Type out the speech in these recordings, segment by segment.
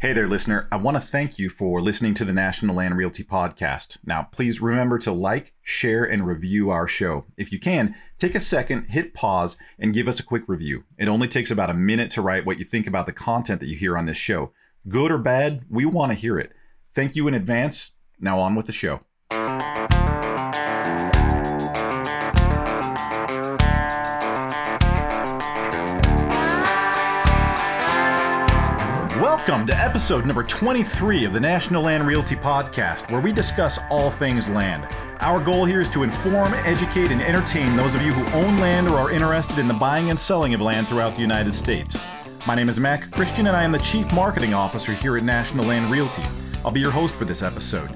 Hey there, listener. I want to thank you for listening to the National Land Realty Podcast. Now, please remember to like, share, and review our show. If you can, take a second, hit pause, and give us a quick review. It only takes about a minute to write what you think about the content that you hear on this show. Good or bad, we want to hear it. Thank you in advance. Now, on with the show. Episode number 23 of the National Land Realty Podcast, where we discuss all things land. Our goal here is to inform, educate, and entertain those of you who own land or are interested in the buying and selling of land throughout the United States. My name is Mac Christian, and I am the Chief Marketing Officer here at National Land Realty. I'll be your host for this episode.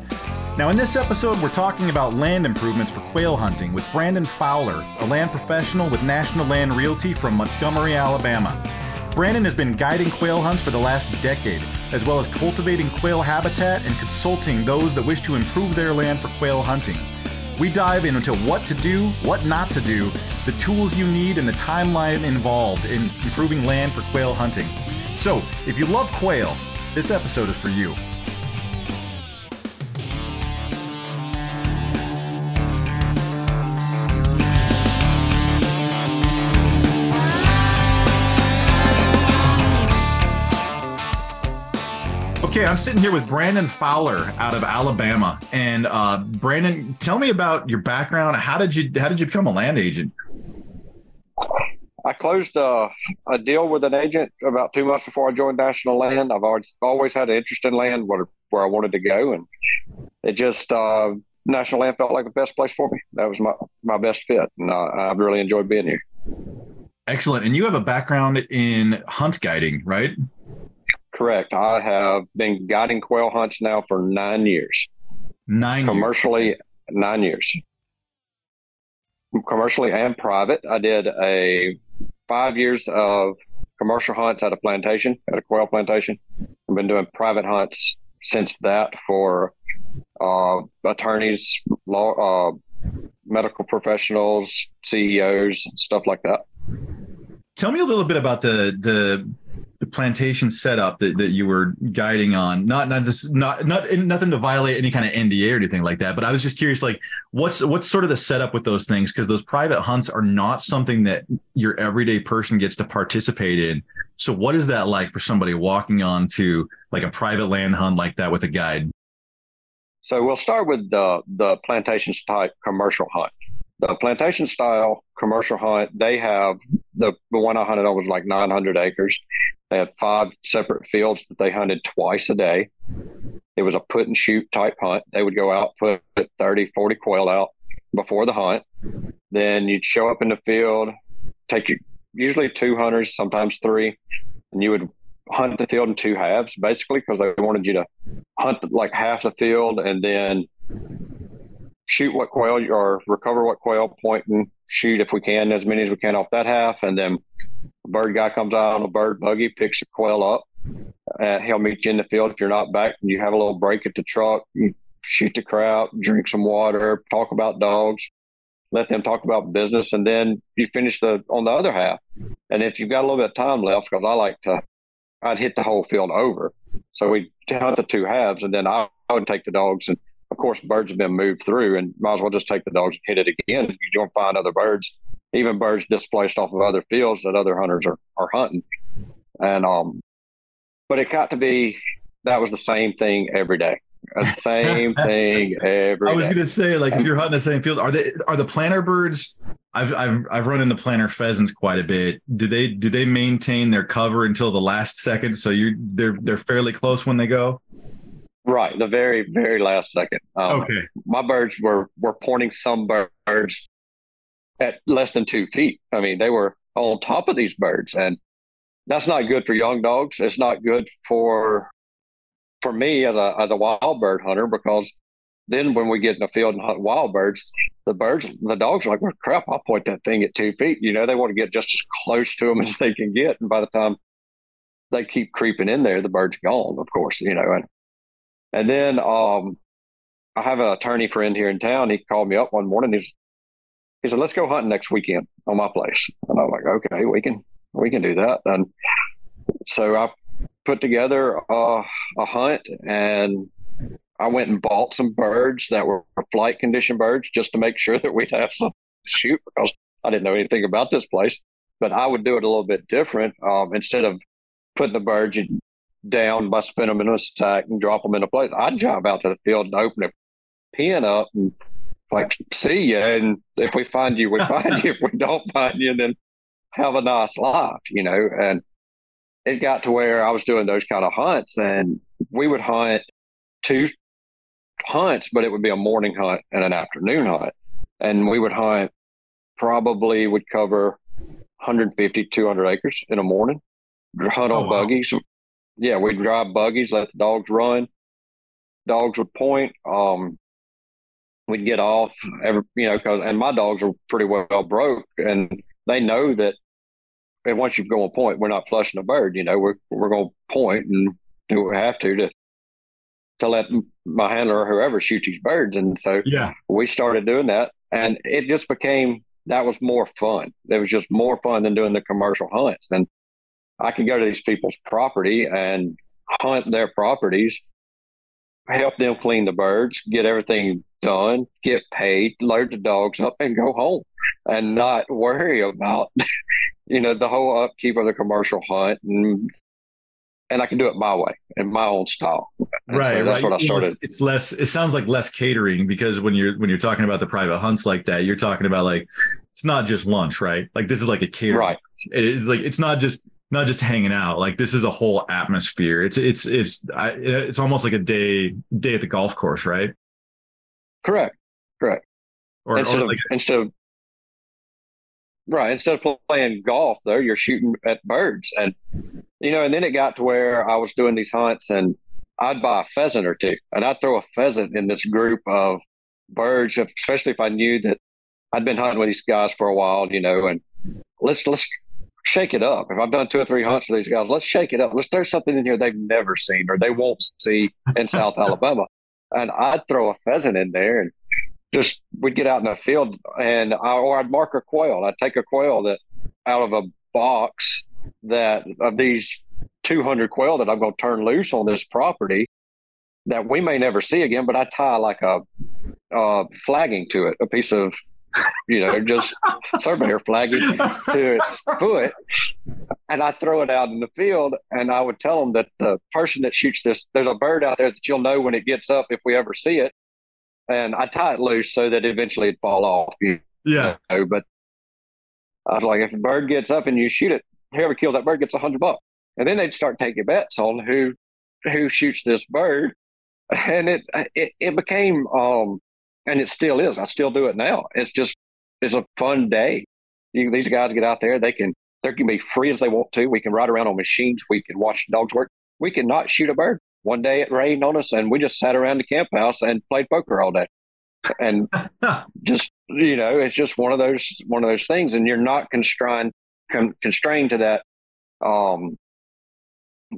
Now, in this episode, we're talking about land improvements for quail hunting with Brandon Fowler, a land professional with National Land Realty from Montgomery, Alabama. Brandon has been guiding quail hunts for the last decade, as well as cultivating quail habitat and consulting those that wish to improve their land for quail hunting. We dive into what to do, what not to do, the tools you need, and the timeline involved in improving land for quail hunting. So, if you love quail, this episode is for you. Okay, I'm sitting here with Brandon Fowler out of Alabama, and uh, Brandon, tell me about your background. How did you How did you become a land agent? I closed uh, a deal with an agent about two months before I joined National Land. I've always always had an interest in land, where where I wanted to go, and it just uh, National Land felt like the best place for me. That was my my best fit, and uh, I've really enjoyed being here. Excellent, and you have a background in hunt guiding, right? Correct. I have been guiding quail hunts now for nine years. Nine commercially, years. nine years. Commercially and private. I did a five years of commercial hunts at a plantation, at a quail plantation. I've been doing private hunts since that for uh, attorneys, law, uh, medical professionals, CEOs, stuff like that. Tell me a little bit about the the the plantation setup that, that you were guiding on not not just not not nothing to violate any kind of nda or anything like that but i was just curious like what's what's sort of the setup with those things? Because those private hunts are not something that your everyday person gets to participate in. So what is that like for somebody walking on to like a private land hunt like that with a guide? So we'll start with the the plantation type commercial hunt. The plantation style commercial hunt, they have the, the one I hunted on was like 900 acres. They had five separate fields that they hunted twice a day. It was a put and shoot type hunt. They would go out, put 30, 40 quail out before the hunt. Then you'd show up in the field, take you, usually two hunters, sometimes three, and you would hunt the field in two halves basically because they wanted you to hunt like half the field and then shoot what quail or recover what quail, point and shoot if we can, as many as we can off that half. And then a bird guy comes out on a bird buggy, picks the quail up. Uh, he'll meet you in the field. If you're not back, you have a little break at the truck, you shoot the crowd, drink some water, talk about dogs, let them talk about business, and then you finish the on the other half. And if you've got a little bit of time left, because I like to, I'd hit the whole field over. So we hunt the two halves, and then I, I would take the dogs and of course, birds have been moved through, and might as well just take the dogs and hit it again. You don't find other birds, even birds displaced off of other fields that other hunters are, are hunting. And um, but it got to be that was the same thing every day. The same thing every. I was going to say, like, if you're hunting the same field, are they are the planter birds? I've I've I've run into planter pheasants quite a bit. Do they do they maintain their cover until the last second? So you're they're they're fairly close when they go. Right, the very very last second. Um, okay. My birds were were pointing some birds at less than two feet. I mean, they were on top of these birds, and that's not good for young dogs. It's not good for for me as a as a wild bird hunter because then when we get in the field and hunt wild birds, the birds, the dogs are like, well, crap, I'll point that thing at two feet. You know, they want to get just as close to them as they can get. And by the time they keep creeping in there, the bird's gone, of course, you know, and and then um, I have an attorney friend here in town. He called me up one morning. He's he said, "Let's go hunting next weekend on my place." And I'm like, "Okay, we can we can do that." And so I put together a hunt and I went and bought some birds that were flight condition birds just to make sure that we'd have some to shoot because I didn't know anything about this place. But I would do it a little bit different. Um, instead of putting the birds down by spin them in a sack and drop them in a place, I'd drive out to the field and open a pen up and like see you. And if we find you, we find you. If we don't find you, then have a nice life, you know. And it got to where I was doing those kind of hunts, and we would hunt two hunts, but it would be a morning hunt and an afternoon hunt. And we would hunt probably would cover 150, 200 acres in a morning, hunt oh, on wow. buggies. Yeah, we'd drive buggies, let the dogs run. Dogs would point. Um, we'd get off every, you know, cause, and my dogs are pretty well broke and they know that and once you go on point, we're not flushing a bird, you know, we're, we're going to point and do what we have to, to, to let my handler or whoever shoot these birds. And so yeah, we started doing that and it just became, that was more fun. It was just more fun than doing the commercial hunts. And I can go to these people's property and hunt their properties, help them clean the birds, get everything done, get paid, load the dogs up, and go home, and not worry about you know the whole upkeep of the commercial hunt and and I can do it my way in my own style. And right, so that's right. what I started. It's, it's, less. It sounds like less catering because when you're when you're talking about the private hunts like that, you're talking about like it's not just lunch, right? Like this is like a catering. Right. It's like it's not just not just hanging out. Like this is a whole atmosphere. It's it's it's I, it's almost like a day day at the golf course, right? Correct. Correct. Or, instead, or like, of, instead of right instead of playing golf though you're shooting at birds and you know and then it got to where i was doing these hunts and i'd buy a pheasant or two and i'd throw a pheasant in this group of birds especially if i knew that i'd been hunting with these guys for a while you know and let's let's shake it up. If i've done two or three hunts with these guys let's shake it up. Let's throw something in here they've never seen or they won't see in south alabama. And I'd throw a pheasant in there and just we'd get out in the field and I, or I'd mark a quail. I'd take a quail that out of a box that of these 200 quail that I'm going to turn loose on this property that we may never see again, but I tie like a uh, flagging to it, a piece of, you know, just surveyor flagging to its foot. And I throw it out in the field and I would tell them that the person that shoots this, there's a bird out there that you'll know when it gets up if we ever see it and I tie it loose so that eventually it'd fall off. You yeah. Know? But I was like, if a bird gets up and you shoot it, whoever kills that bird gets a hundred bucks. And then they'd start taking bets on who who shoots this bird. And it it, it became um and it still is. I still do it now. It's just it's a fun day. You, these guys get out there, they can they can be free as they want to. We can ride around on machines. We can watch dogs work. We can not shoot a bird one day it rained on us and we just sat around the camp house and played poker all day and just you know it's just one of those one of those things and you're not constrained con- constrained to that um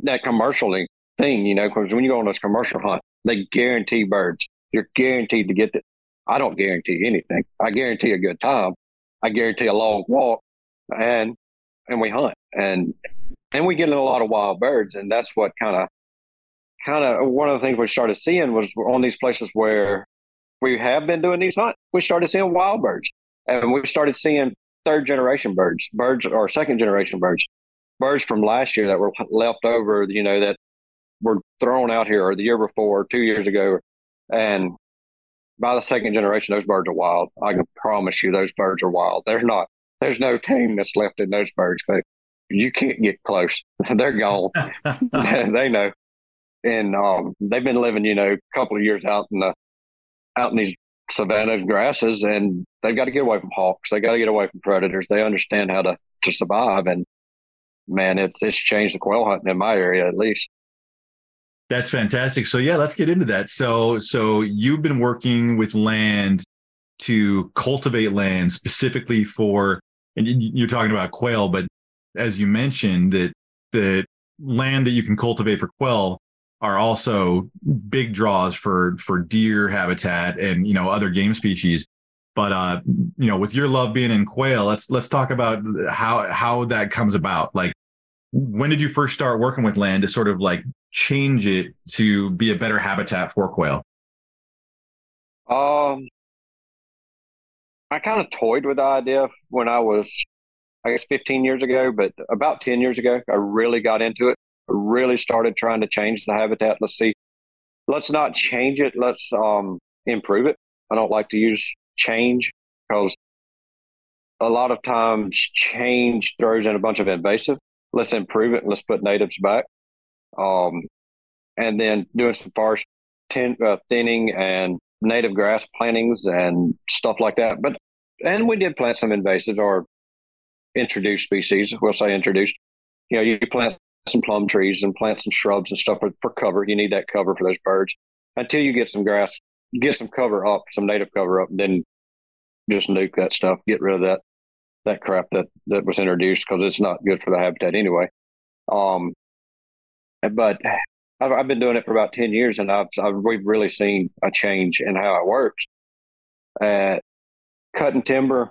that commercial thing you know because when you go on those commercial hunt they guarantee birds you're guaranteed to get that i don't guarantee anything i guarantee a good time i guarantee a long walk and and we hunt and and we get in a lot of wild birds and that's what kind of kind of one of the things we started seeing was on these places where we have been doing these hunts, we started seeing wild birds and we started seeing third generation birds, birds or second generation birds, birds from last year that were left over, you know, that were thrown out here or the year before, or two years ago. And by the second generation, those birds are wild. I can promise you those birds are wild. They're not, there's no tameness left in those birds, but you can't get close. They're gone. they know and um, they've been living, you know, a couple of years out in the out in these savanna grasses, and they've got to get away from hawks. They got to get away from predators. They understand how to to survive, and man, it's it's changed the quail hunting in my area at least. That's fantastic. So yeah, let's get into that. So so you've been working with land to cultivate land specifically for, and you're talking about quail, but as you mentioned that the land that you can cultivate for quail are also big draws for for deer habitat and you know other game species but uh you know with your love being in quail let's let's talk about how how that comes about like when did you first start working with land to sort of like change it to be a better habitat for quail? Um, I kind of toyed with the idea when I was, I guess, 15 years ago, but about 10 years ago, I really got into it. I really started trying to change the habitat. Let's see, let's not change it. Let's um, improve it. I don't like to use change because a lot of times change throws in a bunch of invasive. Let's improve it. Let's put natives back. Um, and then doing some forest uh, thinning and native grass plantings and stuff like that. But and we did plant some invasive or introduced species. We'll say introduced. You know, you plant some plum trees and plant some shrubs and stuff for, for cover. You need that cover for those birds until you get some grass, get some cover up, some native cover up, then just nuke that stuff, get rid of that that crap that that was introduced because it's not good for the habitat anyway. Um, but I've, I've been doing it for about 10 years and I've, I've, we've really seen a change in how it works. Uh, cutting timber,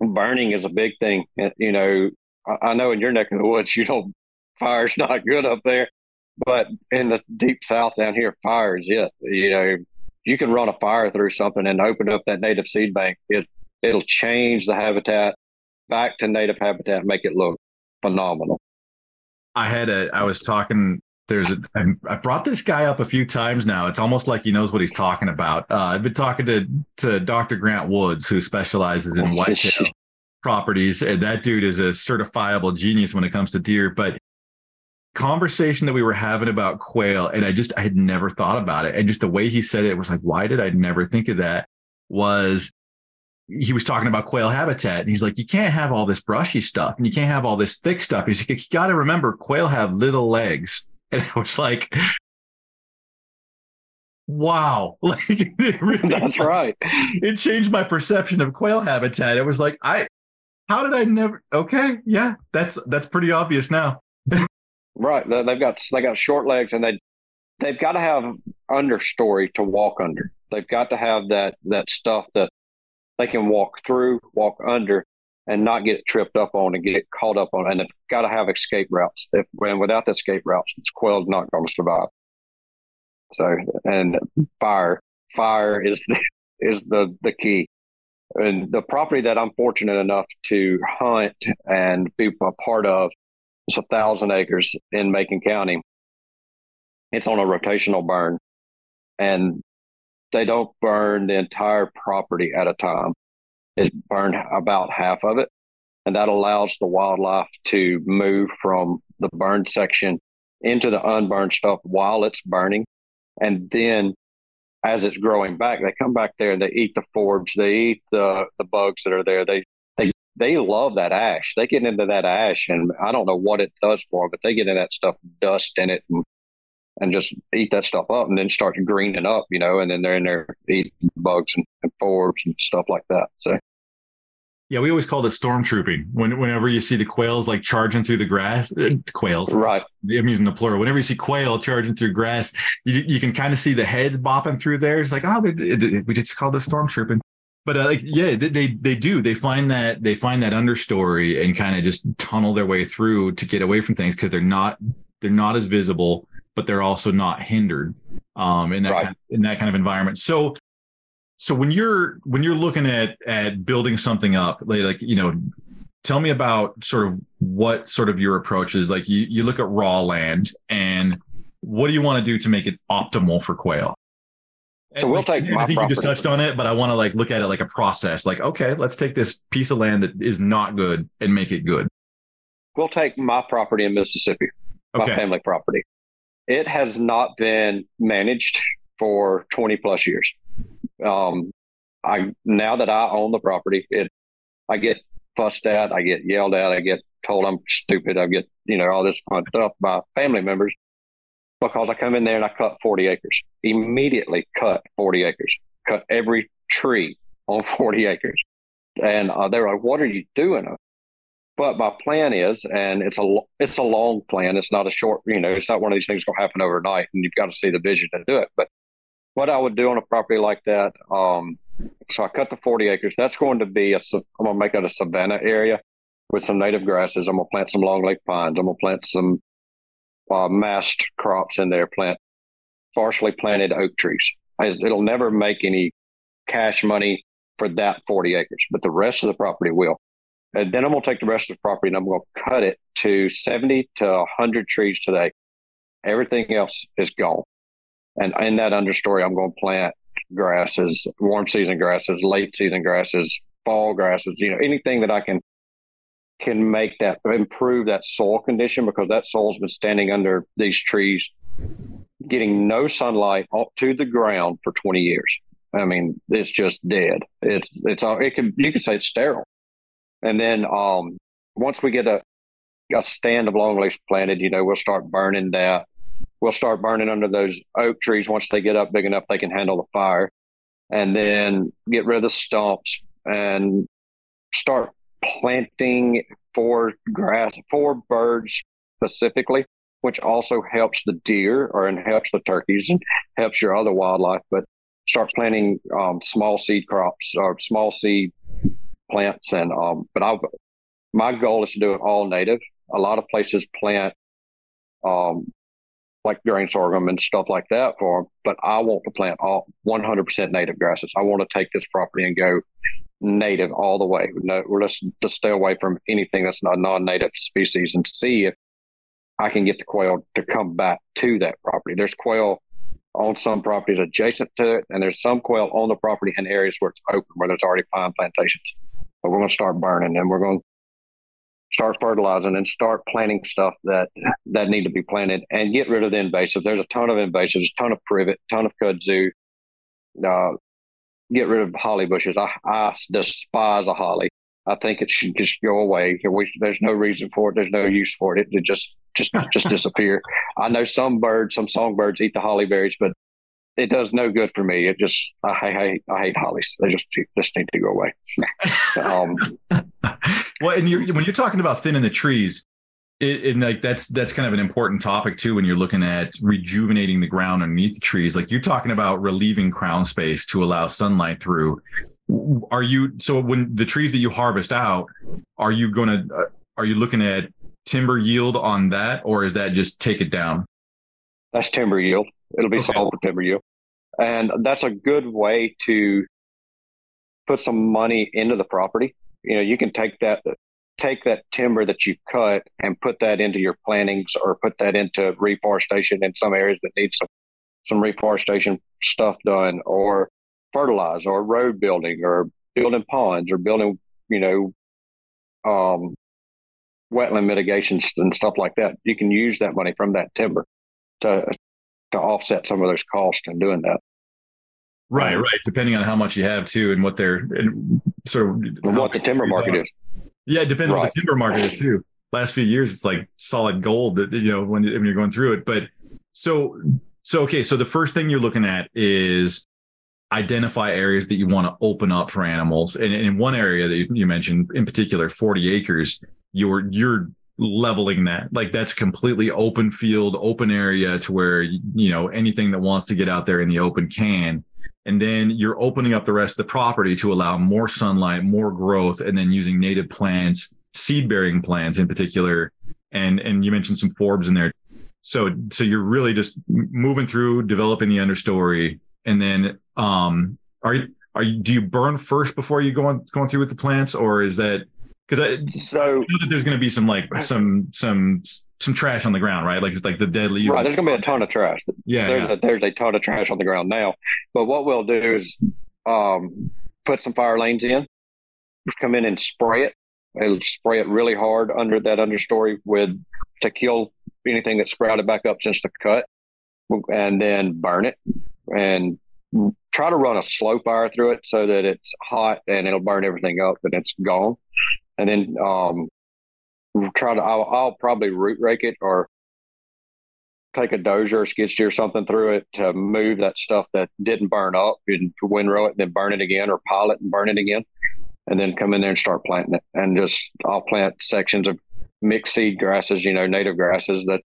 burning is a big thing. You know, I, I know in your neck of the woods, you don't, fire's not good up there, but in the deep South down here, fire is it. You know, you can run a fire through something and open up that native seed bank. It, it'll change the habitat back to native habitat, make it look phenomenal. I had a, I was talking there's a I brought this guy up a few times now. It's almost like he knows what he's talking about. Uh, I've been talking to to Dr. Grant Woods, who specializes in whitetail properties, and that dude is a certifiable genius when it comes to deer. But conversation that we were having about quail, and I just I had never thought about it, and just the way he said it was like, why did I never think of that? Was he was talking about quail habitat and he's like you can't have all this brushy stuff and you can't have all this thick stuff he's like you got to remember quail have little legs And I was like, wow. Like really, That's right. It changed my perception of quail habitat. It was like, I how did I never okay, yeah, that's that's pretty obvious now. right. They've got they got short legs and they they've got to have understory to walk under. They've got to have that that stuff that they can walk through, walk under, and not get tripped up on and get caught up on. And it's got to have escape routes. If when without the escape routes, it's quail's not going to survive. So and fire, fire is the is the the key. And the property that I'm fortunate enough to hunt and be a part of is a thousand acres in Macon County. It's on a rotational burn, and they don't burn the entire property at a time it burned about half of it. And that allows the wildlife to move from the burned section into the unburned stuff while it's burning. And then as it's growing back, they come back there and they eat the forbs, they eat the, the bugs that are there. They, they, they love that ash. They get into that ash and I don't know what it does for them, but they get in that stuff, dust in it and, and just eat that stuff up and then start greening up, you know, and then they're in there eating bugs and, and forbs and stuff like that. So yeah, we always call it stormtrooping. When whenever you see the quails like charging through the grass, uh, quails, right? I'm using the plural. Whenever you see quail charging through grass, you, you can kind of see the heads bopping through there. It's like, oh, we just call this stormtrooping. But uh, like, yeah, they, they they do. They find that they find that understory and kind of just tunnel their way through to get away from things because they're not they're not as visible, but they're also not hindered um, in that right. kind of, in that kind of environment. So so when you're when you're looking at at building something up like, like you know tell me about sort of what sort of your approach is like you, you look at raw land and what do you want to do to make it optimal for quail so we'll take i think you just touched on it but i want to like look at it like a process like okay let's take this piece of land that is not good and make it good we'll take my property in mississippi my okay. family property it has not been managed for 20 plus years um, I now that I own the property, it I get fussed at, I get yelled at, I get told I'm stupid, I get you know all this fun stuff by family members because I come in there and I cut 40 acres. Immediately cut 40 acres, cut every tree on 40 acres, and uh, they're like, "What are you doing?" But my plan is, and it's a it's a long plan. It's not a short, you know, it's not one of these things going to happen overnight, and you've got to see the vision to do it. But what I would do on a property like that, um, so I cut the 40 acres. That's going to be a, I'm going to make it a savanna area. with some native grasses. I'm gonna plant some longleaf pines. I'm gonna plant some uh, mast crops in there. Plant partially planted oak trees. It'll never make any cash money for that 40 acres, but the rest of the property will. And then I'm going to take the rest of the property and I'm going to cut it to 70 to 100 trees today. Everything else is gone. And in that understory, I'm going to plant grasses, warm season grasses, late season grasses, fall grasses, you know, anything that I can can make that improve that soil condition because that soil's been standing under these trees getting no sunlight up to the ground for 20 years. I mean, it's just dead. It's it's all it can you could say it's sterile. And then um, once we get a a stand of longleaf planted, you know, we'll start burning that. We'll start burning under those oak trees once they get up big enough they can handle the fire, and then get rid of the stumps and start planting for grass for birds specifically which also helps the deer or and helps the turkeys and helps your other wildlife. But start planting um, small seed crops or small seed plants, and um, but I my goal is to do it all native. A lot of places plant um, like grain sorghum and stuff like that for them, but I want to plant all 100% native grasses. I want to take this property and go native all the way. No, we're just to stay away from anything that's not non-native species and see if I can get the quail to come back to that property. There's quail on some properties adjacent to it, and there's some quail on the property in areas where it's open, where there's already pine plantations. But we're going to start burning, and we're going to start fertilizing and start planting stuff that that need to be planted, and get rid of the invasives. There's a ton of invasives, a ton of privet, ton of kudzu. Uh, get rid of holly bushes. I, I despise a holly. I think it should just go away. We, there's no reason for it. There's no use for it. It just just just disappear. I know some birds, some songbirds eat the holly berries, but it does no good for me. It just I hate I hate hollies. They just just need to go away. um, well, and you're, when you're talking about thinning the trees, it, and like that's that's kind of an important topic too when you're looking at rejuvenating the ground underneath the trees. Like you're talking about relieving crown space to allow sunlight through. Are you so when the trees that you harvest out, are you going to uh, are you looking at timber yield on that, or is that just take it down? That's timber yield. It'll be okay. sold for timber yield, and that's a good way to put some money into the property. You know, you can take that take that timber that you cut and put that into your plantings or put that into reforestation in some areas that need some some reforestation stuff done or fertilize or road building or building ponds or building you know um, wetland mitigations and stuff like that. You can use that money from that timber to to offset some of those costs in doing that. Right, um, right. Depending on how much you have too, and what they're and sort of what the timber market is. Yeah, it depends right. what the timber market is too. Last few years, it's like solid gold. That you know when, when you're going through it. But so so okay. So the first thing you're looking at is identify areas that you want to open up for animals. And in one area that you mentioned in particular, 40 acres, you're you're leveling that like that's completely open field open area to where you know anything that wants to get out there in the open can and then you're opening up the rest of the property to allow more sunlight more growth and then using native plants seed bearing plants in particular. And and you mentioned some forbs in there. So so you're really just moving through developing the understory. And then um are you are you do you burn first before you go on going through with the plants? Or is that because so I know that there's going to be some like some some some trash on the ground, right? Like it's like the dead leaves. Right, there's going to be a ton of trash. Yeah, there's, yeah. A, there's a ton of trash on the ground now. But what we'll do is um, put some fire lanes in, come in and spray it. It'll spray it really hard under that understory with to kill anything that sprouted back up since the cut, and then burn it and try to run a slow fire through it so that it's hot and it'll burn everything up and it's gone and then um, try to. I'll, I'll, probably root rake it or take a dozer or skid steer something through it to move that stuff that didn't burn up and windrow it and then burn it again or pile it and burn it again, and then come in there and start planting it. And just I'll plant sections of mixed seed grasses, you know, native grasses that.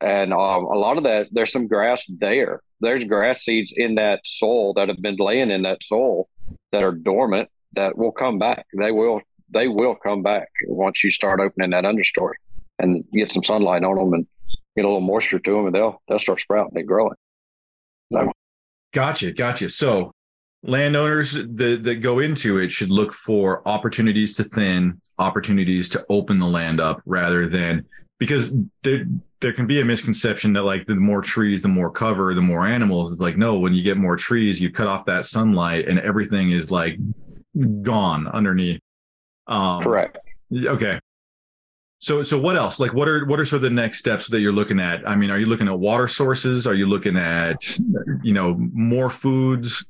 And um, a lot of that, there's some grass there. There's grass seeds in that soil that have been laying in that soil that are dormant that will come back. They will they will come back once you start opening that understory and get some sunlight on them and get a little moisture to them, and they'll they'll start sprouting and growing. So, gotcha, gotcha. So, landowners that that go into it should look for opportunities to thin, opportunities to open the land up, rather than because there there can be a misconception that like the more trees, the more cover, the more animals. It's like no, when you get more trees, you cut off that sunlight, and everything is like gone underneath. Um, Correct. Okay. So so what else? Like what are what are sort of the next steps that you're looking at? I mean, are you looking at water sources? Are you looking at you know more foods?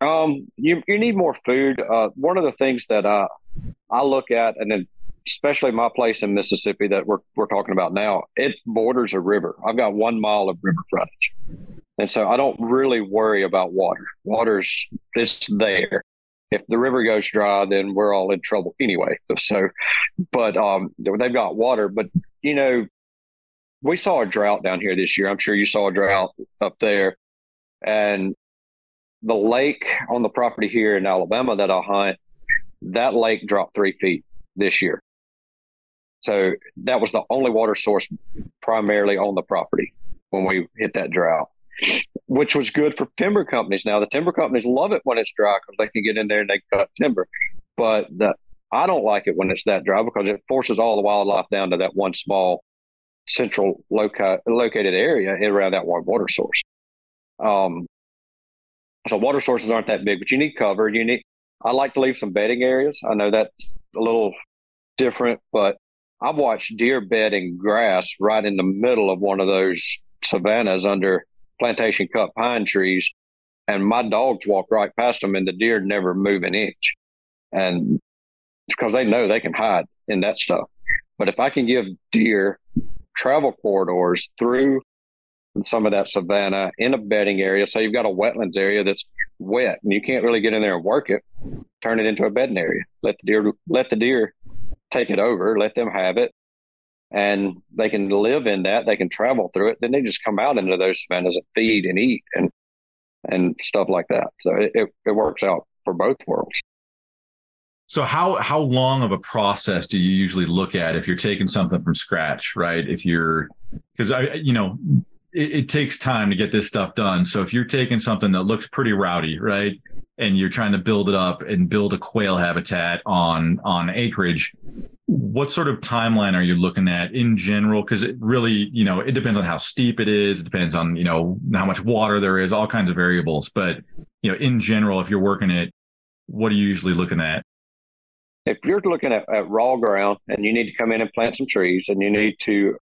Um, you you need more food. Uh, one of the things that uh, I look at, and then especially my place in Mississippi that we're we're talking about now, it borders a river. I've got one mile of river frontage, and so I don't really worry about water. Water's it's there if the river goes dry, then we're all in trouble anyway. So, but um, they've got water. But you know, we saw a drought down here this year. I'm sure you saw a drought up there, and the lake on the property here in Alabama that I hunt, that lake dropped three feet this year. So that was the only water source primarily on the property when we hit that drought which was good for timber companies. Now the timber companies love it when it's dry because they can get in there and they cut timber. But the, I don't like it when it's that dry because it forces all the wildlife down to that one small central loca- located area around that one water source. Um, so water sources aren't that big, but you need cover. You need. I like to leave some bedding areas. I know that's a little different, but I've watched deer bedding grass right in the middle of one of those savannas under plantation cut pine trees, and my dogs walk right past them, and the deer never move an inch, and because they know they can hide in that stuff. But if I can give deer travel corridors through some of that savanna in a bedding area, so you've got a wetlands area that's wet and you can't really get in there and work it, turn it into a bedding area. Let the deer let the deer take it over, let them have it, and they can live in that. They can travel through it. Then they just come out into those savannas and feed and eat and and stuff like that. So it, it, it works out for both worlds. So how how long of a process do you usually look at if you're taking something from scratch, right? If you're because I you know it, it, takes time to get this stuff done. So if you're taking something that looks pretty rowdy, right, and you're trying to build it up and build a quail habitat on on acreage, what sort of timeline are you looking at in general? Because it really, you know, it depends on how steep it is. It depends on you know how much water there is, all kinds of variables. But you know, in general, if you're working it, what are you usually looking at? If you're looking at, at raw ground and you need to come in and plant some trees and you need to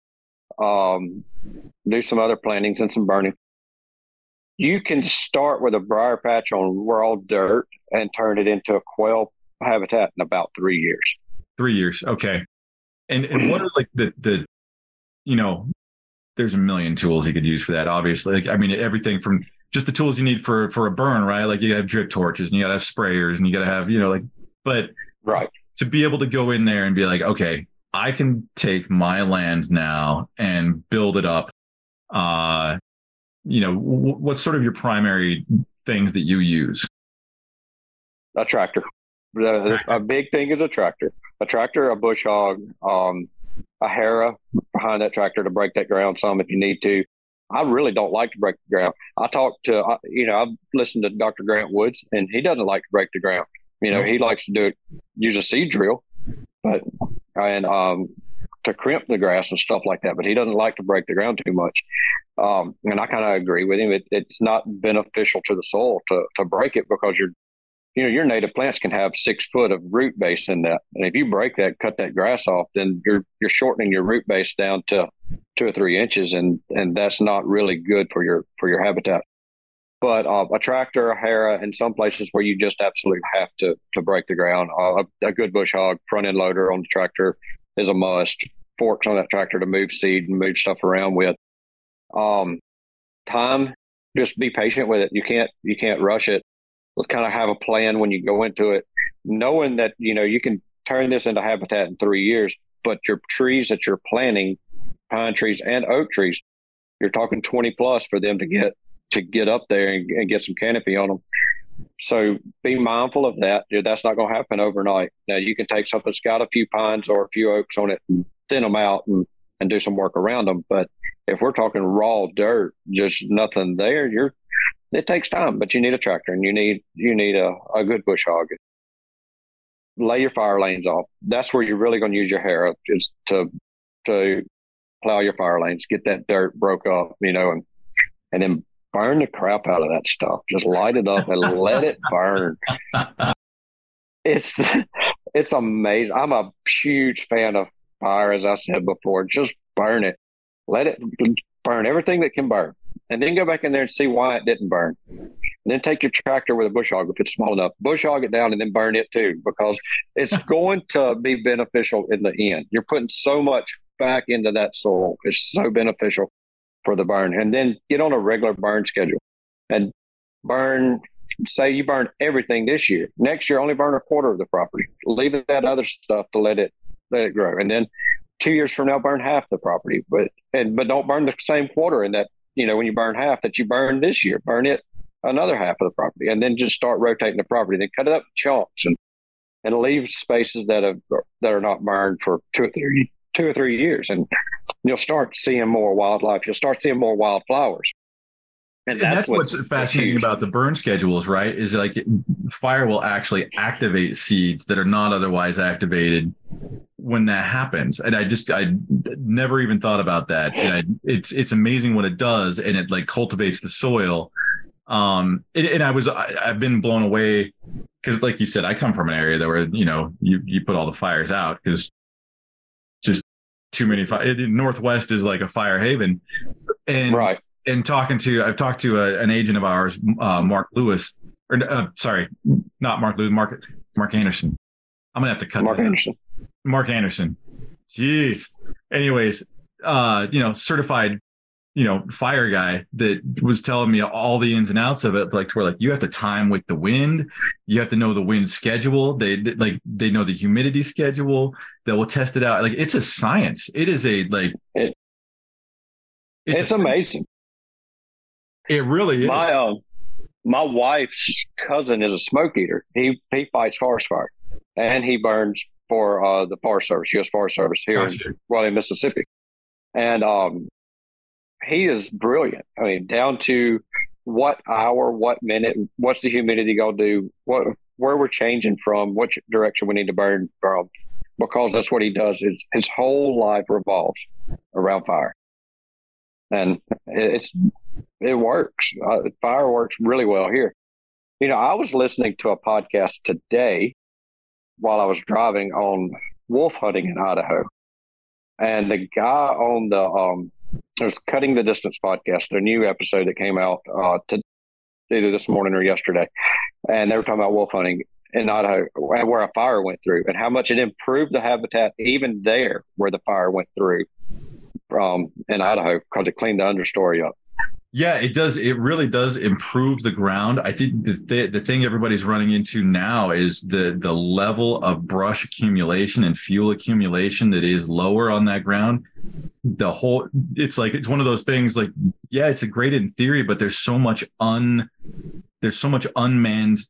um, do some other plantings and some burning. You can start with a briar patch on raw dirt and turn it into a quail habitat in about three years. Three years, okay. And and what are like the the, you know, there's a million tools you could use for that. Obviously, like I mean, everything from just the tools you need for for a burn, right? Like you gotta have drip torches and you got to have sprayers and you got to have you know like, but right to be able to go in there and be like, okay, I can take my land now and build it up. Uh, you know, w- what's sort of your primary things that you use? A tractor. Tractor. A big thing is a tractor. A tractor, a bush hog, um, a Harrow behind that tractor to break that ground some if you need to. I really don't like to break the ground. I talked to, you know, I've listened to Dr. Grant Woods, and he doesn't like to break the ground. You know, he likes to do it, use a seed drill, but and um, to crimp the grass and stuff like that. But he doesn't like to break the ground too much. Um, and I kind of agree with him. It, it's not beneficial to the soil to to break it because you're you know, your native plants can have six foot of root base in that. And if you break that, cut that grass off, then you're you're shortening your root base down to two or three inches, and and that's not really good for your for your habitat. But uh, a tractor, a Harrow, in some places where you just absolutely have to to break the ground, uh, a, a good bush hog front end loader on the tractor is a must. Forks on that tractor to move seed and move stuff around with. Um, time, just be patient with it. You can't you can't rush it. Kind of have a plan when you go into it, knowing that you know you can turn this into habitat in three years. But your trees that you're planting, pine trees and oak trees, you're talking 20 plus for them to get to get up there and, and get some canopy on them. so be mindful of that. That's not going to happen overnight. Now you can take something that's got a few pines or a few oaks on it and thin them out and, and do some work around them. But if we're talking raw dirt, just nothing there, you're it takes time, but you need a tractor and you need you need a, a good bush hog. Lay your fire lanes off. That's where you're really going to use your Harrow is to to plow your fire lanes, get that dirt broke up, you know, and and then burn the crap out of that stuff. Just light it up and let it burn. It's it's amazing. I'm a huge fan of fire, as I said before. Just burn it. Let it burn everything that can burn. And then go back in there and see why it didn't burn. And then take your tractor with a bush hog if it's small enough. Bush hog it down and then burn it too, because it's going to be beneficial in the end. You're putting so much back into that soil. It's so beneficial for the burn. And then get on a regular burn schedule and burn say you burn everything this year. Next year only burn a quarter of the property. Leave that other stuff to let it let it grow. And then two years from now burn half the property. But and but don't burn the same quarter in that, you know, when you burn half that you burn this year. Burn it another half of the property and then just start rotating the property. Then cut it up in chunks and and leave spaces that have that are not burned for two or three two or three years, and you'll start seeing more wildlife. You'll start seeing more wildflowers. And that's, that's what's, what's, fascinating huge. about the burn schedules, right? Is like fire will actually activate seeds that are not otherwise activated when that happens. And I just I never even thought about that. And I, it's it's amazing what it does, and it like cultivates the soil. Um, and, and I was I, I've been blown away because, like you said, I come from an area that where you know you you put all the fires out because just too many fire. Northwest is like a fire haven, and right. And talking to, I've talked to a, an agent of ours, uh, Mark Lewis, or uh, sorry, not Mark Lewis, Mark Mark Anderson. I'm gonna have to cut Mark Anderson. Mark Anderson. Jeez. Anyways, uh, you know, certified you know, fire guy that was telling me all the ins and outs of it. Like, where like you have to time with the wind, you have to know the wind schedule. They, they like they know the humidity schedule. They will test it out. Like it's a science. It is a like. It, it's, it's amazing. It really is. My um, my wife's cousin is a smoke eater. He he fights forest fire, and he burns for uh, the Forest Service, U.S. Forest Service here gotcha. in in Mississippi. And um, he is brilliant. I mean, down to what hour, what minute, what's the humidity going to do, what where we're changing from, which direction we need to burn from, because that's what he does. His his whole life revolves around fire, and it's it works. Uh, fire works really well here. You know, I was listening to a podcast today while I was driving on wolf hunting in Idaho, and the guy on the um, there's Cutting the Distance podcast, their new episode that came out uh, to, either this morning or yesterday. And they were talking about wolf hunting in Idaho, where a fire went through, and how much it improved the habitat even there where the fire went through um, in Idaho because it cleaned the understory up. Yeah, it does. It really does improve the ground. I think the, the, the thing everybody's running into now is the the level of brush accumulation and fuel accumulation that is lower on that ground. The whole it's like it's one of those things like yeah, it's a great in theory, but there's so much un there's so much unmanned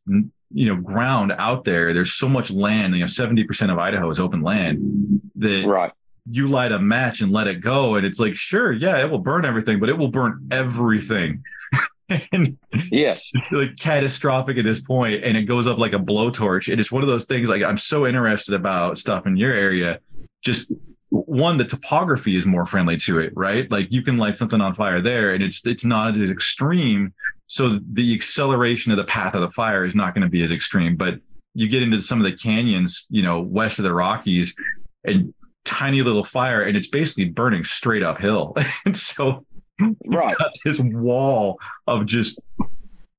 you know ground out there. There's so much land. You know, seventy percent of Idaho is open land that right you light a match and let it go and it's like sure yeah it will burn everything but it will burn everything. And yes. it's like catastrophic at this point and it goes up like a blowtorch and it's one of those things like i'm so interested about stuff in your area. Just one the topography is more friendly to it right? Like you can light something on fire there and it's it's not as extreme so the acceleration of the path of the fire is not going to be as extreme but you get into some of the canyons you know west of the rockies and tiny little fire and it's basically burning straight uphill. and so right. got this wall of just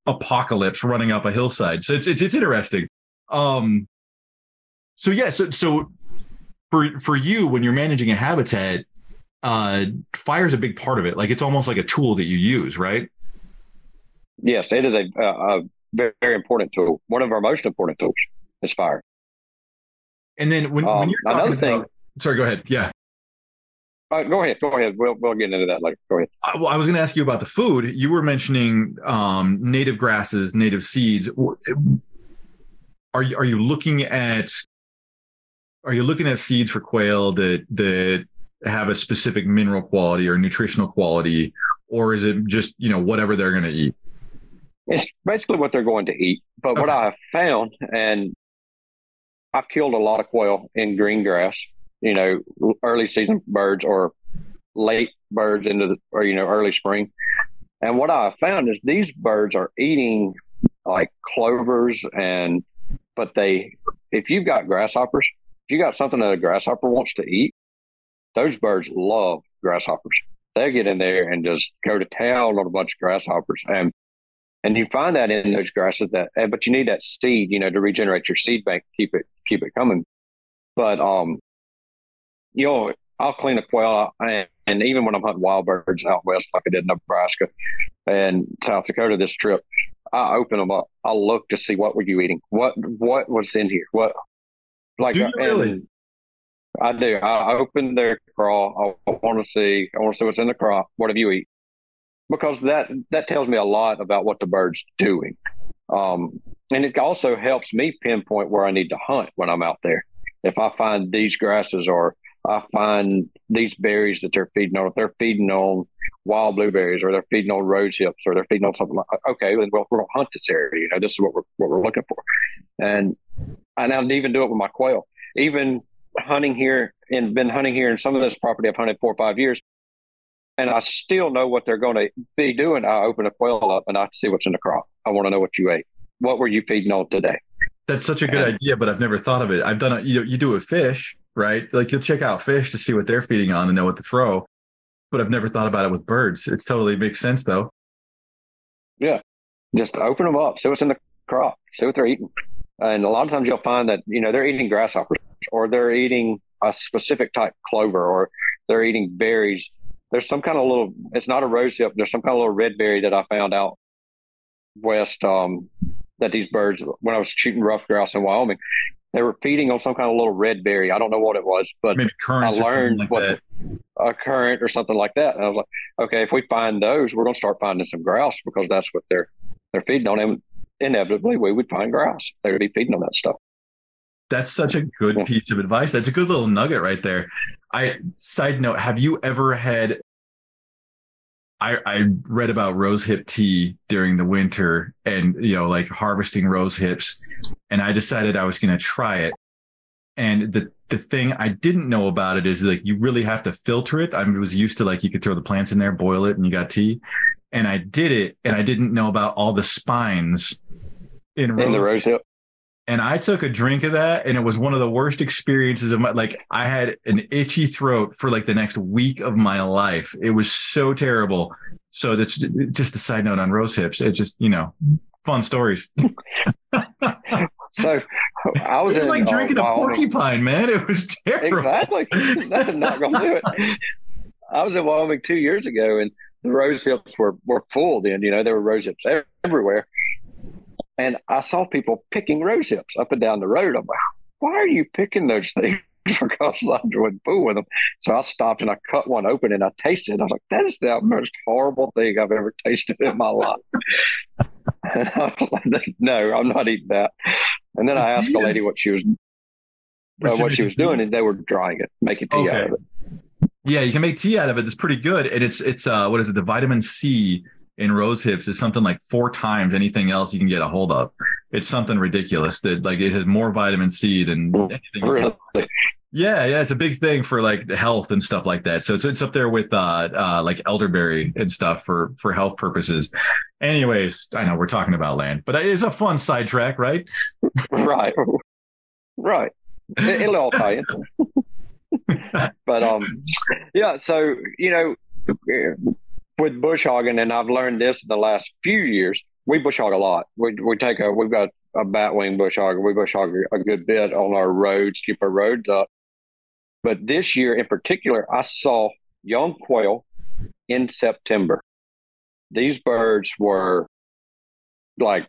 apocalypse running up a hillside. So it's it's, it's interesting. Um so yeah, so so for for you when you're managing a habitat, uh fire is a big part of it. Like it's almost like a tool that you use, right? Yes, it is a, a, very, very important tool. One of our most important tools is fire. And then when, um, when you're talking another thing, about, Sorry, go ahead. Yeah. Uh, go ahead. Go ahead. We'll we'll get into that later. Go ahead. I, well, I was going to ask you about the food. You were mentioning um, native grasses, native seeds. Are you are you looking at are you looking at seeds for quail that that have a specific mineral quality or nutritional quality, or is it just you know whatever they're going to eat? It's basically what they're going to eat. But okay. what I have found, and I've killed a lot of quail in green grass, you know, early season birds or late birds into the, or, you know, early spring. And what I found is these birds are eating like clovers and, but they, if you've got grasshoppers, if you got something that a grasshopper wants to eat, those birds love grasshoppers. They get in there and just go to town on a bunch of grasshoppers. And and you find that in those grasses that but you need that seed, you know, to regenerate your seed bank, keep it keep it coming. But um you know, I'll clean a quail and, and even when I'm hunting wild birds out west, like I did in Nebraska and South Dakota this trip, I open them up. I look to see what were you eating? What what was in here? What like do you really? I do. I open their craw. I, want to see. I want to see what's in the craw. What have you eat? Because that that tells me a lot about what the bird's doing, um, and it also helps me pinpoint where I need to hunt when I'm out there. If I find these grasses or I find these berries that they're feeding on, if they're feeding on wild blueberries or they're feeding on rose hips or they're feeding on something like okay, we'll, we'll hunt this area. You know, this is what we're what we're looking for, and and I'll even do it with my quail. Even hunting here and been hunting here in some of this property I've hunted four or five years, and I still know what they're going to be doing. I open a quail up and I see what's in the crop. I want to know what you ate. What were you feeding on today? That's such a good and, idea, but I've never thought of it. I've done it. You you do a fish, right? Like you'll check out fish to see what they're feeding on and know what to throw. But I've never thought about it with birds. It's totally makes sense though. Yeah, just open them up, see what's in the crop, see what they're eating. And a lot of times you'll find that you know they're eating grasshoppers or they're eating a specific type clover or they're eating berries. There's some kind of little, it's not a rose hip. There's some kind of little red berry that I found out west um, that these birds, when I was shooting ruffed grouse in Wyoming, they were feeding on some kind of little red berry. I don't know what it was, but Maybe I learned like what that. a currant or something like that. And I was like, okay, if we find those, we're going to start finding some grouse because that's what they're they're feeding on. And inevitably, we would find grouse. They would be feeding on that stuff. That's such a good piece of advice. That's a good little nugget right there. I side note, have you ever had I, I read about rose hip tea during the winter and you know like harvesting rose hips and I decided I was going to try it. And the the thing I didn't know about it is like you really have to filter it. I was used to like you could throw the plants in there, boil it, and you got tea. And I did it, and I didn't know about all the spines in, in the rose hip and I took a drink of that, and it was one of the worst experiences of my like. I had an itchy throat for like the next week of my life. It was so terrible. So that's just a side note on rose hips. It just you know, fun stories. so I was, was like uh, drinking a porcupine, man. It was terrible. Exactly. That's not gonna do it. I was in Wyoming two years ago, and the rose hips were were full. Then you know there were rose hips everywhere. And I saw people picking rose hips up and down the road. I'm like, why are you picking those things? because I wouldn't fool with them. So I stopped and I cut one open and I tasted it. I was like, that is the most horrible thing I've ever tasted in my life. and I was like, no, I'm not eating that. And then I asked the lady what she was uh, what she was doing, and they were drying it, making tea okay. out of it. Yeah, you can make tea out of it. It's pretty good. And it's it's uh what is it? The vitamin C in rose hips is something like four times anything else you can get a hold of. It's something ridiculous that like it has more vitamin C than anything. Really? Yeah, yeah, it's a big thing for like health and stuff like that. So it's it's up there with uh, uh like elderberry and stuff for for health purposes. Anyways, I know we're talking about land, but it's a fun sidetrack, right? right, right. It'll all tie in. but um, yeah. So you know, with bush hogging, and I've learned this in the last few years, we bush hog a lot. We, we take a, we've got a batwing bush. We bush hog a good bit on our roads, keep our roads up. But this year in particular, I saw young quail in September. These birds were like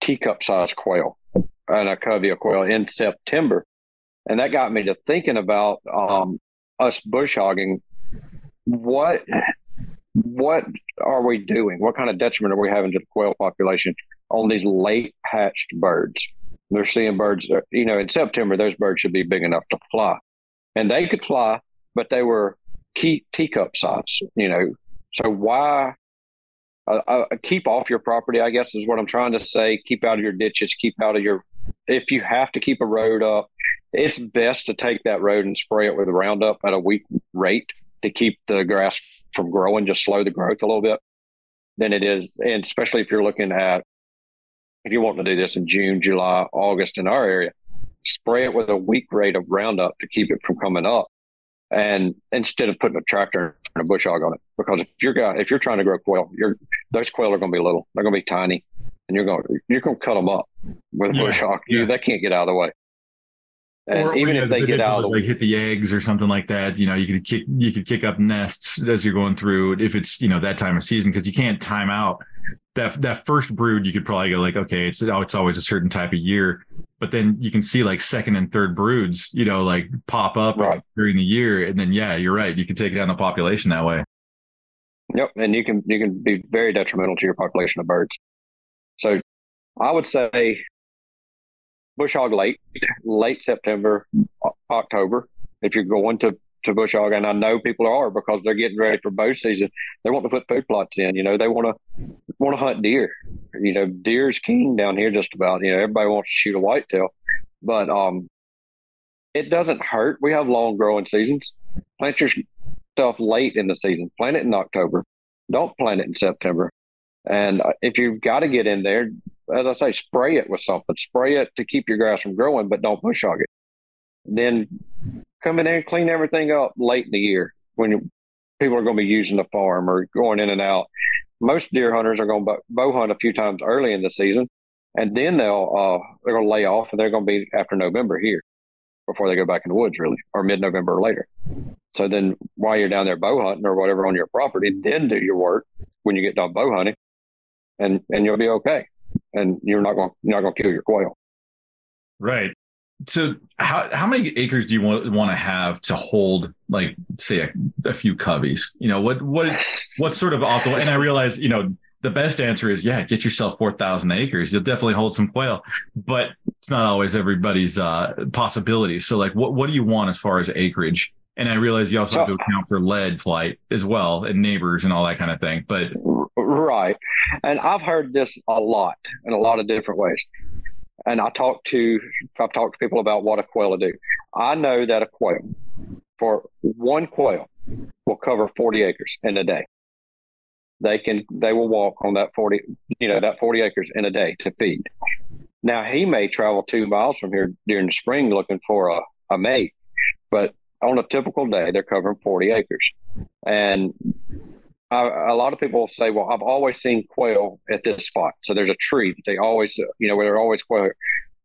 teacup sized quail and a covey of quail in September. And that got me to thinking about um, us bush hogging what what are we doing? What kind of detriment are we having to the quail population on these late hatched birds? They're seeing birds, you know, in September, those birds should be big enough to fly. And they could fly, but they were key, teacup size, you know. So why uh, uh, keep off your property? I guess is what I'm trying to say. Keep out of your ditches. Keep out of your. If you have to keep a road up, it's best to take that road and spray it with Roundup at a weak rate to keep the grass from growing, just slow the growth a little bit. Than it is, and especially if you're looking at if you want to do this in June, July, August in our area, spray it with a weak rate of Roundup to keep it from coming up. And instead of putting a tractor and a bush hog on it, because if you're got, if you're trying to grow quail, you're those quail are going to be little. They're going to be tiny, and you're going you're going to cut them up with a yeah, bush hog. Yeah. You, they can't get out of the way. And or, even if they get out, of like hit the eggs or something like that, you know, you could kick you could kick up nests as you're going through. If it's you know that time of season, because you can't time out that that first brood you could probably go like okay it's oh, it's always a certain type of year. But then you can see like second and third broods you know like pop up right. during the year. And then yeah you're right. You can take down the population that way. Yep. And you can you can be very detrimental to your population of birds. So i would say bush hog late late september october if you're going to to bush hog, and I know people are because they're getting ready for bow season. They want to put food plots in. You know, they want to want to hunt deer. You know, deer's king down here. Just about. You know, everybody wants to shoot a whitetail, but um, it doesn't hurt. We have long growing seasons. Plant your stuff late in the season. Plant it in October. Don't plant it in September. And uh, if you've got to get in there, as I say, spray it with something. Spray it to keep your grass from growing, but don't bush hog it. Then come in there and clean everything up late in the year when people are going to be using the farm or going in and out. Most deer hunters are going to bow hunt a few times early in the season, and then they'll uh, they're going to lay off, and they're going to be after November here before they go back in the woods, really, or mid November or later. So then, while you're down there bow hunting or whatever on your property, then do your work when you get done bow hunting, and and you'll be okay, and you're not going you're not going to kill your quail. Right. So how how many acres do you want want to have to hold like say a, a few coveys you know what what what sort of optimal and i realize you know the best answer is yeah get yourself 4000 acres. You'll definitely hold some quail but it's not always everybody's uh possibility. So like what what do you want as far as acreage and i realize you also so, have to account for lead flight as well and neighbors and all that kind of thing but right and i've heard this a lot in a lot of different ways and I talk to I've talked to people about what a quail will do. I know that a quail for one quail will cover 40 acres in a day. They can they will walk on that 40 you know that 40 acres in a day to feed. Now he may travel two miles from here during the spring looking for a, a mate, but on a typical day they're covering 40 acres. And a lot of people say, "Well, I've always seen quail at this spot." So there's a tree that they always, you know, where there are always quail.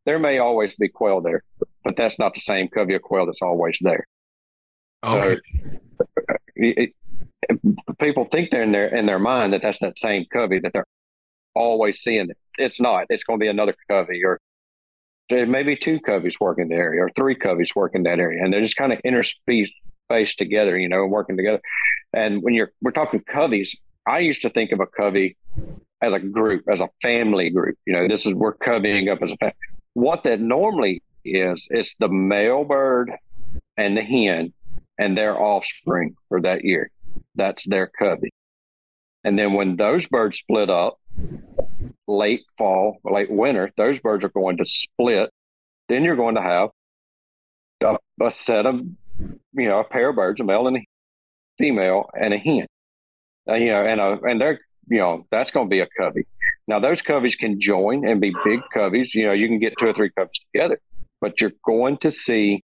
There may always be quail there, but that's not the same covey of quail that's always there. Okay. So it, it, people think they're in their in their mind that that's that same covey that they're always seeing. It. It's not. It's going to be another covey, or there may be two coveys working the area, or three coveys working that area, and they're just kind of interspaced together, you know, working together. And when you're we're talking coveys, I used to think of a covey as a group, as a family group. You know, this is we're coveying up as a family. What that normally is, it's the male bird and the hen and their offspring for that year. That's their covey. And then when those birds split up, late fall, late winter, those birds are going to split. Then you're going to have a, a set of you know, a pair of birds, a male and a female, and a hen. Uh, you know, and a, and they're you know that's going to be a covey. Now those coveys can join and be big coveys. You know, you can get two or three coveys together, but you're going to see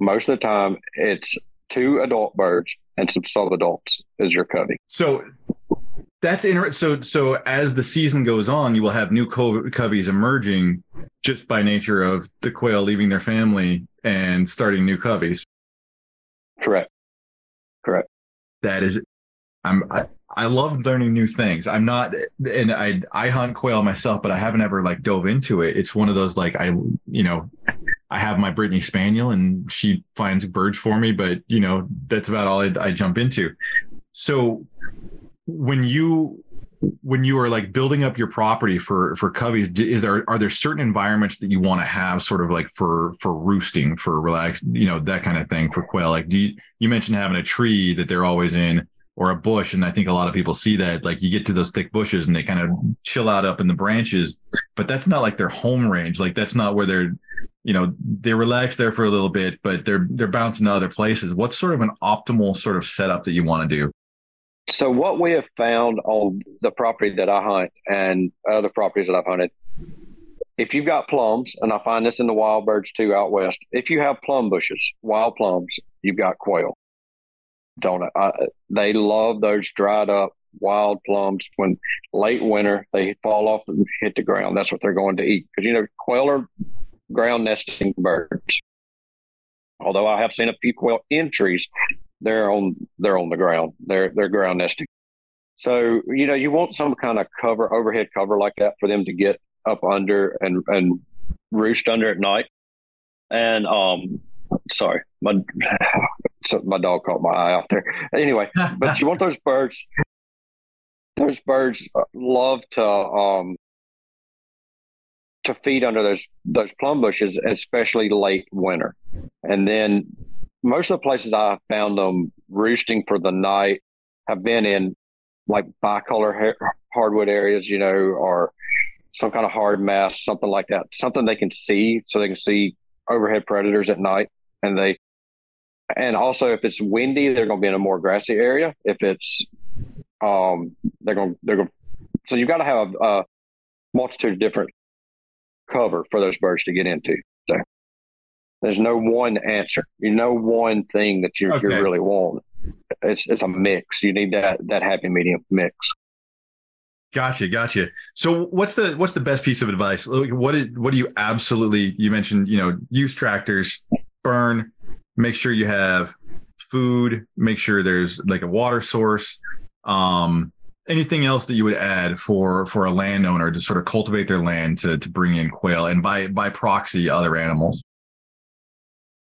most of the time it's two adult birds and some sub adults as your covey. So that's interesting. So, so as the season goes on, you will have new co- coveys emerging just by nature of the quail leaving their family and starting new coveys. Correct. Correct. That is, I'm, I, I love learning new things. I'm not, and I, I hunt quail myself, but I haven't ever like dove into it. It's one of those, like, I, you know, I have my Brittany Spaniel and she finds birds for me, but you know, that's about all I, I jump into. So when you when you are like building up your property for for coveys is there are there certain environments that you want to have sort of like for for roosting for relax you know that kind of thing for quail? Like do you you mentioned having a tree that they're always in or a bush and i think a lot of people see that like you get to those thick bushes and they kind of chill out up in the branches but that's not like their home range. Like that's not where they're you know they relax there for a little bit but they're they're bouncing to other places. What's sort of an optimal sort of setup that you want to do so what we have found on the property that I hunt and other properties that I've hunted, if you've got plums, and I find this in the wild birds too out west, if you have plum bushes, wild plums, you've got quail. Don't I, they love those dried up wild plums when late winter they fall off and hit the ground. That's what they're going to eat because you know quail are ground nesting birds. Although I have seen a few quail in trees, they're on they're on the ground. They're they're ground nesting. So you know you want some kind of cover, overhead cover like that for them to get up under and and roost under at night. And um, sorry, my so my dog caught my eye out there. Anyway, but you want those birds. Those birds love to um to feed under those those plum bushes, especially late winter. And then most of the places I found them roosting for the night have been in like bicolor hardwood areas, you know, or some kind of hard mass, something like that, something they can see so they can see overhead predators at night. And they, and also if it's windy, they're going to be in a more grassy area. If it's, um, they're going, they're going, so you've got to have a, a multitude of different cover for those birds to get into. There's no one answer. You know one thing that you okay. you really want. It's it's a mix. You need that that happy medium mix. Gotcha, gotcha. So what's the what's the best piece of advice? What is, what do you absolutely you mentioned, you know, use tractors, burn, make sure you have food, make sure there's like a water source. Um anything else that you would add for for a landowner to sort of cultivate their land to to bring in quail and by by proxy other animals?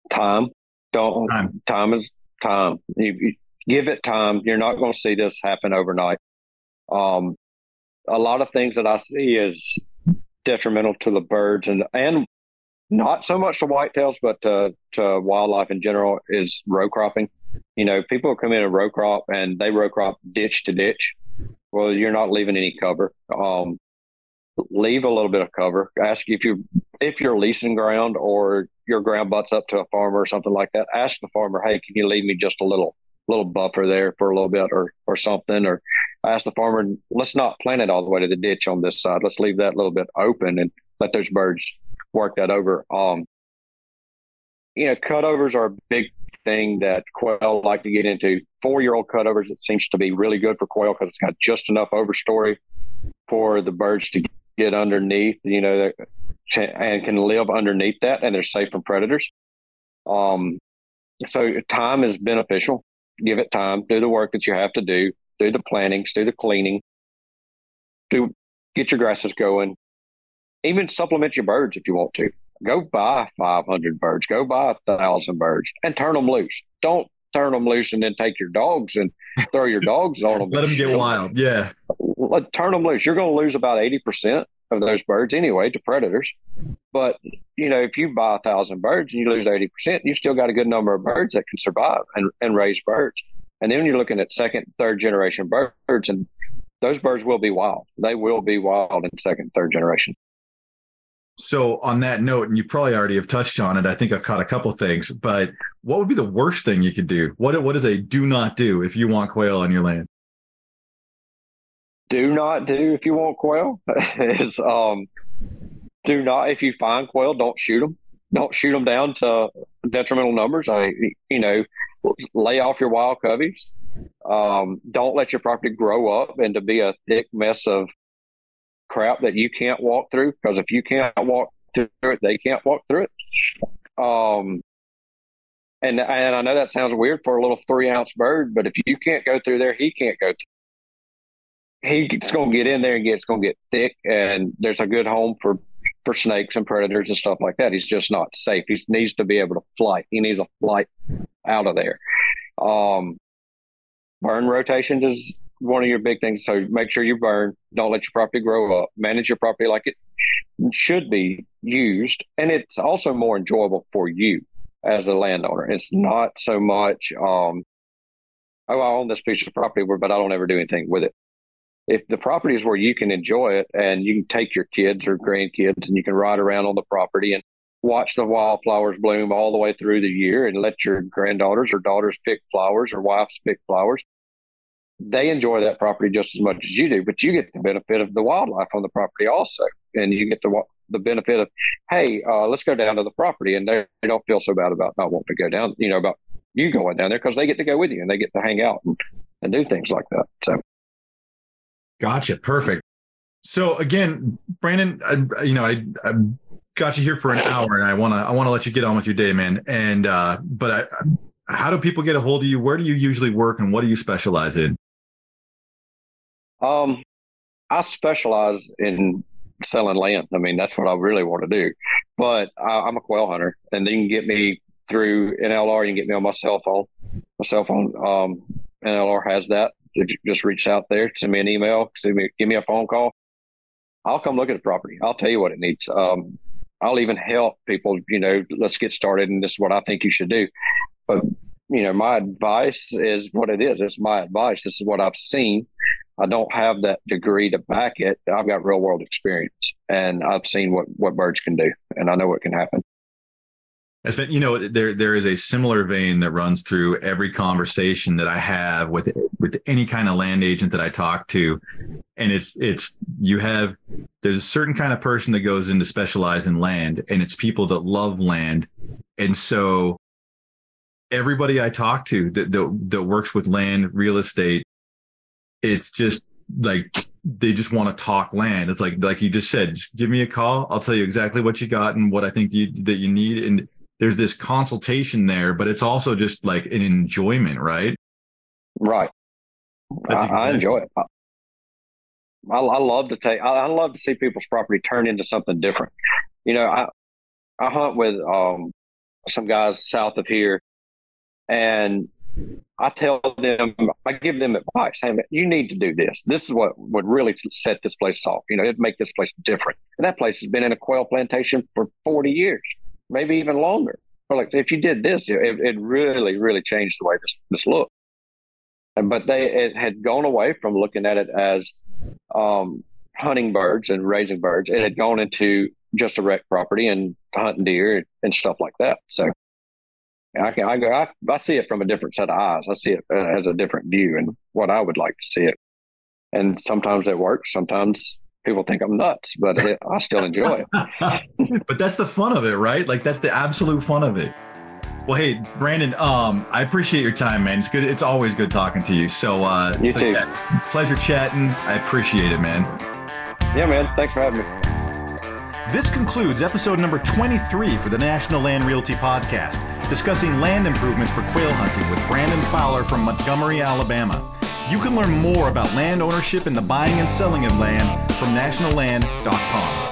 Time. Don't time, time is time. You, you give it time. You're not going to see this happen overnight. Um, a lot of things that I see is detrimental to the birds and and not so much to whitetails, but to, to wildlife in general is row cropping. You know, people come in and row crop and they row crop ditch to ditch. Well, you're not leaving any cover. Um, leave a little bit of cover. Ask if you if you're leasing ground or your ground butts up to a farmer or something like that, ask the farmer, hey, can you leave me just a little little buffer there for a little bit or or something? Or ask the farmer, let's not plant it all the way to the ditch on this side. Let's leave that little bit open and let those birds work that over. Um, you know, cutovers are a big thing that quail like to get into. Four year old cutovers, it seems to be really good for quail because it's got just enough overstory for the birds to get underneath. You know, and can live underneath that and they're safe from predators. Um, so time is beneficial. Give it time, do the work that you have to do, do the plantings, do the cleaning, do get your grasses going, even supplement your birds if you want to. Go buy 500 birds, go buy a thousand birds and turn them loose. Don't turn them loose and then take your dogs and throw your dogs on them. Let them get wild. Yeah. Let, turn them loose. You're going to lose about 80% of those birds anyway to predators. But you know, if you buy a thousand birds and you lose eighty percent, you still got a good number of birds that can survive and, and raise birds. And then you're looking at second, third generation birds, and those birds will be wild. They will be wild in second, third generation. So on that note, and you probably already have touched on it, I think I've caught a couple things. But what would be the worst thing you could do? What what is a do not do if you want quail on your land? Do not do if you want quail is um, do not if you find quail, don't shoot them. Don't shoot them down to detrimental numbers. I you know lay off your wild coveys. Um, don't let your property grow up and to be a thick mess of crap that you can't walk through. Because if you can't walk through it, they can't walk through it. Um, and and I know that sounds weird for a little three ounce bird, but if you can't go through there, he can't go through he's going to get in there and get it's to get thick, and there's a good home for for snakes and predators and stuff like that. He's just not safe. He needs to be able to fly. He needs a flight out of there. Um, burn rotations is one of your big things. So make sure you burn. Don't let your property grow up. Manage your property like it should be used, and it's also more enjoyable for you as a landowner. It's not so much, um, oh, I own this piece of property, but I don't ever do anything with it. If the property is where you can enjoy it and you can take your kids or grandkids and you can ride around on the property and watch the wildflowers bloom all the way through the year and let your granddaughters or daughters pick flowers or wives pick flowers, they enjoy that property just as much as you do, but you get the benefit of the wildlife on the property also. And you get the the benefit of, hey, uh, let's go down to the property, and they, they don't feel so bad about not wanting to go down, you know, about you going down there because they get to go with you and they get to hang out and, and do things like that. So, gotcha, perfect. So again, Brandon, I, you know, I, I got you here for an hour, and I want to I want to let you get on with your day, man. And uh, but I, how do people get a hold of you? Where do you usually work, and what do you specialize in? Um, I specialize in selling land. I mean, that's what I really want to do. But I, am a quail hunter, and you can get me through NLR. You can get me on my cell phone. My cell phone, um, NLR has that. Just reach out there, send me an email, send me, give me a phone call. I'll come look at the property. I'll tell you what it needs. Um, I'll even help people. You know, let's get started, and this is what I think you should do. But you know, my advice is what it is. It's my advice. This is what I've seen. I don't have that degree to back it. I've got real world experience and I've seen what, what birds can do and I know what can happen. You know, there there is a similar vein that runs through every conversation that I have with with any kind of land agent that I talk to, and it's it's you have there's a certain kind of person that goes into specialize in land, and it's people that love land, and so everybody I talk to that that, that works with land real estate it's just like they just want to talk land. It's like like you just said, just give me a call. I'll tell you exactly what you got and what I think you, that you need. And there's this consultation there, but it's also just like an enjoyment, right? Right. I, I, enjoy it. I, I, love to take. I, I love to see people's property turn into something different. You know, I I hunt with um some guys south of here, and I tell them, I give them advice. Hey, man, you need to do this. This is what would really set this place off. You know, it'd make this place different. And that place has been in a quail plantation for 40 years, maybe even longer. But like, if you did this, it, it really, really changed the way this, this looked. And, but they it had gone away from looking at it as um, hunting birds and raising birds. It had gone into just a rec property and hunting deer and stuff like that. So I can I go I, I see it from a different set of eyes. I see it uh, as a different view and what I would like to see it. And sometimes it works. Sometimes people think I'm nuts, but I still enjoy it. but that's the fun of it, right? Like that's the absolute fun of it. Well, hey, Brandon, um, I appreciate your time, man. It's good. It's always good talking to you. So, uh, you so too. Yeah, pleasure chatting. I appreciate it, man. Yeah, man. Thanks for having me. This concludes episode number 23 for the National Land Realty Podcast discussing land improvements for quail hunting with Brandon Fowler from Montgomery, Alabama. You can learn more about land ownership and the buying and selling of land from nationalland.com.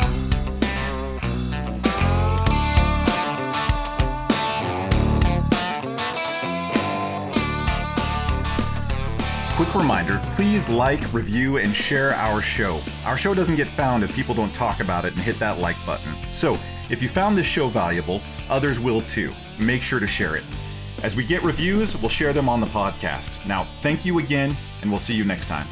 Quick reminder please like, review, and share our show. Our show doesn't get found if people don't talk about it and hit that like button. So, if you found this show valuable, others will too make sure to share it. As we get reviews, we'll share them on the podcast. Now, thank you again, and we'll see you next time.